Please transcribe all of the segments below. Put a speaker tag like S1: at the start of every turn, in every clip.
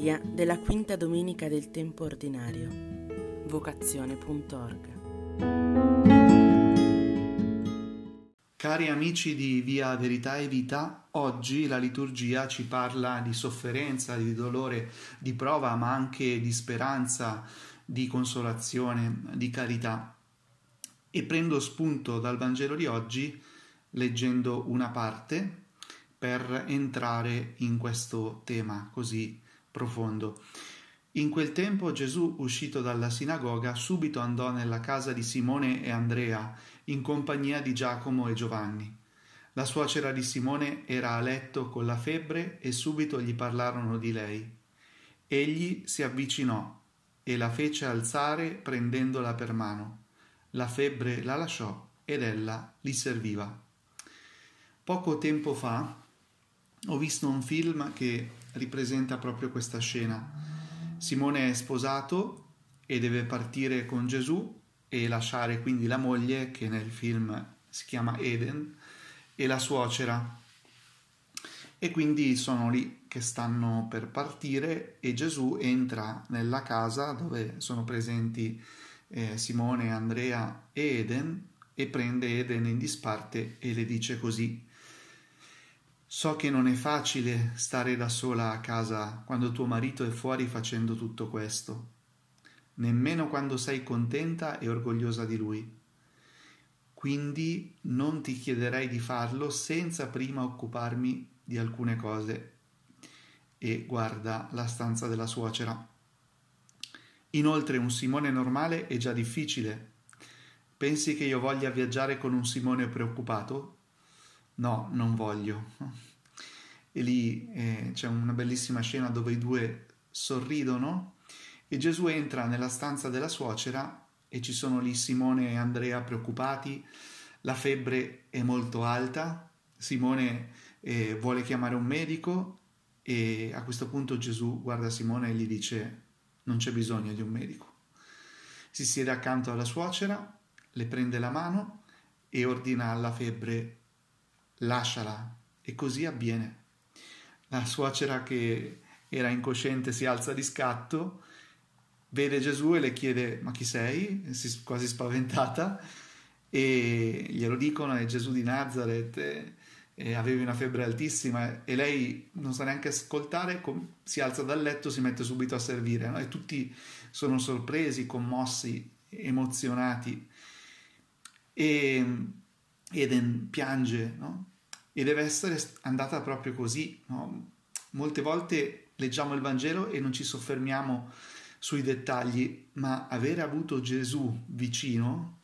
S1: Lettoria della quinta domenica del tempo ordinario. Vocazione.org
S2: Cari amici di Via Verità e Vita, oggi la liturgia ci parla di sofferenza, di dolore, di prova, ma anche di speranza, di consolazione, di carità. E prendo spunto dal Vangelo di oggi leggendo una parte per entrare in questo tema così profondo. In quel tempo Gesù, uscito dalla sinagoga, subito andò nella casa di Simone e Andrea, in compagnia di Giacomo e Giovanni. La suocera di Simone era a letto con la febbre e subito gli parlarono di lei. Egli si avvicinò e la fece alzare prendendola per mano. La febbre la lasciò ed ella li serviva. Poco tempo fa ho visto un film che ripresenta proprio questa scena. Simone è sposato e deve partire con Gesù e lasciare quindi la moglie, che nel film si chiama Eden, e la suocera. E quindi sono lì che stanno per partire e Gesù entra nella casa dove sono presenti eh, Simone, Andrea e Eden e prende Eden in disparte e le dice così So che non è facile stare da sola a casa quando tuo marito è fuori facendo tutto questo, nemmeno quando sei contenta e orgogliosa di lui. Quindi non ti chiederei di farlo senza prima occuparmi di alcune cose. E guarda la stanza della suocera. Inoltre un Simone normale è già difficile. Pensi che io voglia viaggiare con un Simone preoccupato? No, non voglio. E lì eh, c'è una bellissima scena dove i due sorridono e Gesù entra nella stanza della suocera e ci sono lì Simone e Andrea preoccupati, la febbre è molto alta, Simone eh, vuole chiamare un medico e a questo punto Gesù guarda Simone e gli dice non c'è bisogno di un medico. Si siede accanto alla suocera, le prende la mano e ordina alla febbre lasciala. E così avviene. La suocera che era incosciente si alza di scatto, vede Gesù e le chiede ma chi sei? Si, quasi spaventata e glielo dicono è Gesù di Nazareth e, e avevi una febbre altissima e lei non sa neanche ascoltare, com, si alza dal letto, si mette subito a servire no? e tutti sono sorpresi, commossi, emozionati e Eden piange no? e deve essere andata proprio così. No? Molte volte leggiamo il Vangelo e non ci soffermiamo sui dettagli, ma avere avuto Gesù vicino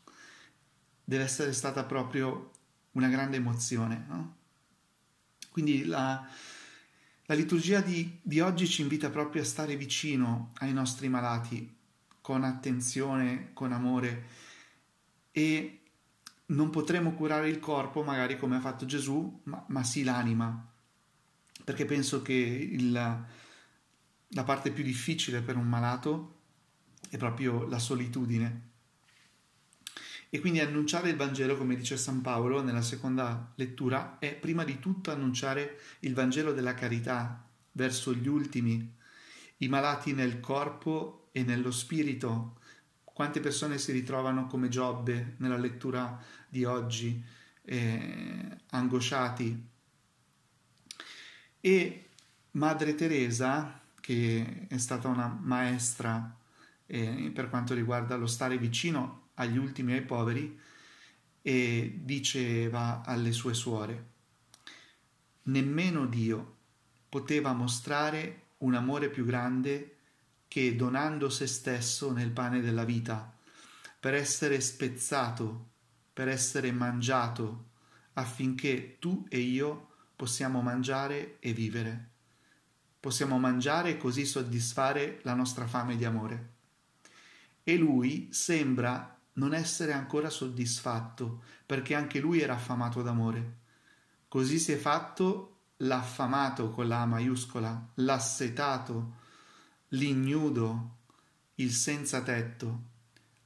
S2: deve essere stata proprio una grande emozione. No? Quindi la, la liturgia di, di, oggi ci invita proprio a stare vicino ai nostri malati, con attenzione, con amore e non potremo curare il corpo magari come ha fatto Gesù, ma, ma sì l'anima, perché penso che il, la parte più difficile per un malato è proprio la solitudine. E quindi annunciare il Vangelo, come dice San Paolo nella seconda lettura, è prima di tutto annunciare il Vangelo della carità verso gli ultimi, i malati nel corpo e nello spirito, quante persone si ritrovano come Giobbe nella lettura di oggi, eh, angosciati. E Madre Teresa, che è stata una maestra eh, per quanto riguarda lo stare vicino agli ultimi e ai poveri, e diceva alle sue suore, nemmeno Dio poteva mostrare un amore più grande che donando se stesso nel pane della vita, per essere spezzato, per essere mangiato, affinché tu e io possiamo mangiare e vivere. Possiamo mangiare e così soddisfare la nostra fame di amore. E lui sembra non essere ancora soddisfatto, perché anche lui era affamato d'amore. Così si è fatto l'affamato con la maiuscola, l'assetato, l'ignudo, il senza tetto,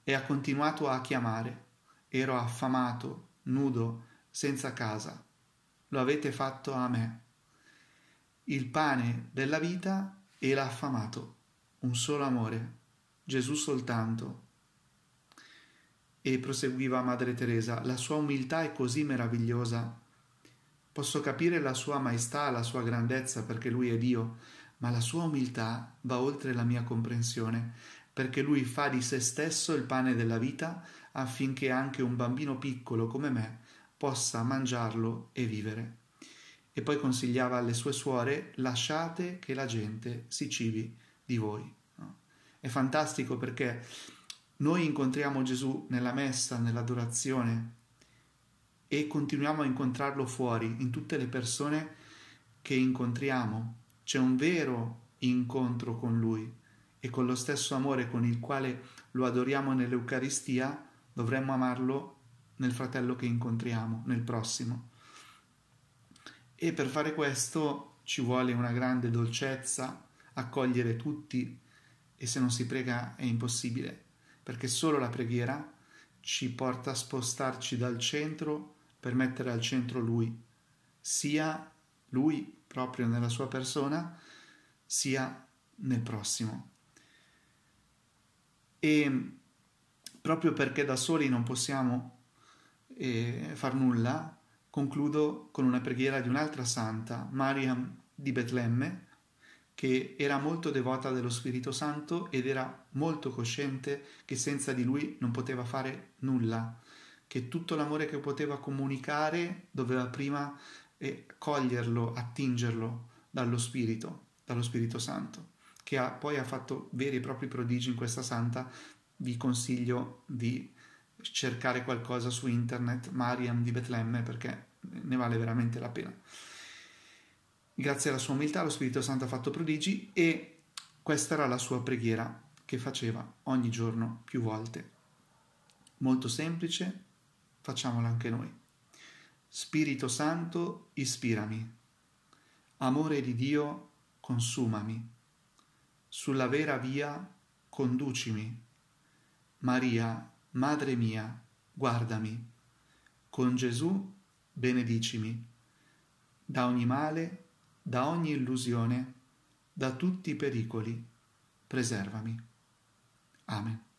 S2: e ha continuato a chiamare. Ero affamato, nudo, senza casa. Lo avete fatto a me. Il pane della vita e l'ha affamato, un solo amore, Gesù soltanto. E proseguiva Madre Teresa, la sua umiltà è così meravigliosa. Posso capire la sua maestà, la sua grandezza perché lui è Dio, ma la sua umiltà va oltre la mia comprensione, perché lui fa di se stesso il pane della vita affinché anche un bambino piccolo come me possa mangiarlo e vivere. E poi consigliava alle sue suore lasciate che la gente si cibi di voi. È fantastico perché noi incontriamo Gesù nella messa, nell'adorazione e continuiamo a incontrarlo fuori, in tutte le persone che incontriamo. C'è un vero incontro con Lui e con lo stesso amore con il quale lo adoriamo nell'Eucaristia, dovremmo amarlo nel fratello che incontriamo, nel prossimo. E per fare questo ci vuole una grande dolcezza, accogliere tutti e se non si prega è impossibile, perché solo la preghiera ci porta a spostarci dal centro per mettere al centro Lui, sia Lui proprio nella sua persona, sia nel prossimo. E proprio perché da soli non possiamo eh, far nulla, concludo con una preghiera di un'altra santa, Mariam di Betlemme, che era molto devota dello Spirito Santo ed era molto cosciente che senza di lui non poteva fare nulla, che tutto l'amore che poteva comunicare doveva prima eh, coglierlo, attingerlo dallo Spirito, dallo Spirito Santo, che ha, poi ha fatto veri e propri prodigi in questa santa. Vi consiglio di cercare qualcosa su internet, Mariam di Betlemme, perché ne vale veramente la pena. Grazie alla sua umiltà lo Spirito Santo ha fatto prodigi e questa era la sua preghiera che faceva ogni giorno più volte. Molto semplice, facciamola anche noi. Spirito Santo, ispirami. Amore di Dio, consumami. Sulla vera via, conducimi. Maria, Madre mia, guardami. Con Gesù, benedicimi. Da ogni male, da ogni illusione, da tutti i pericoli, preservami. Amen.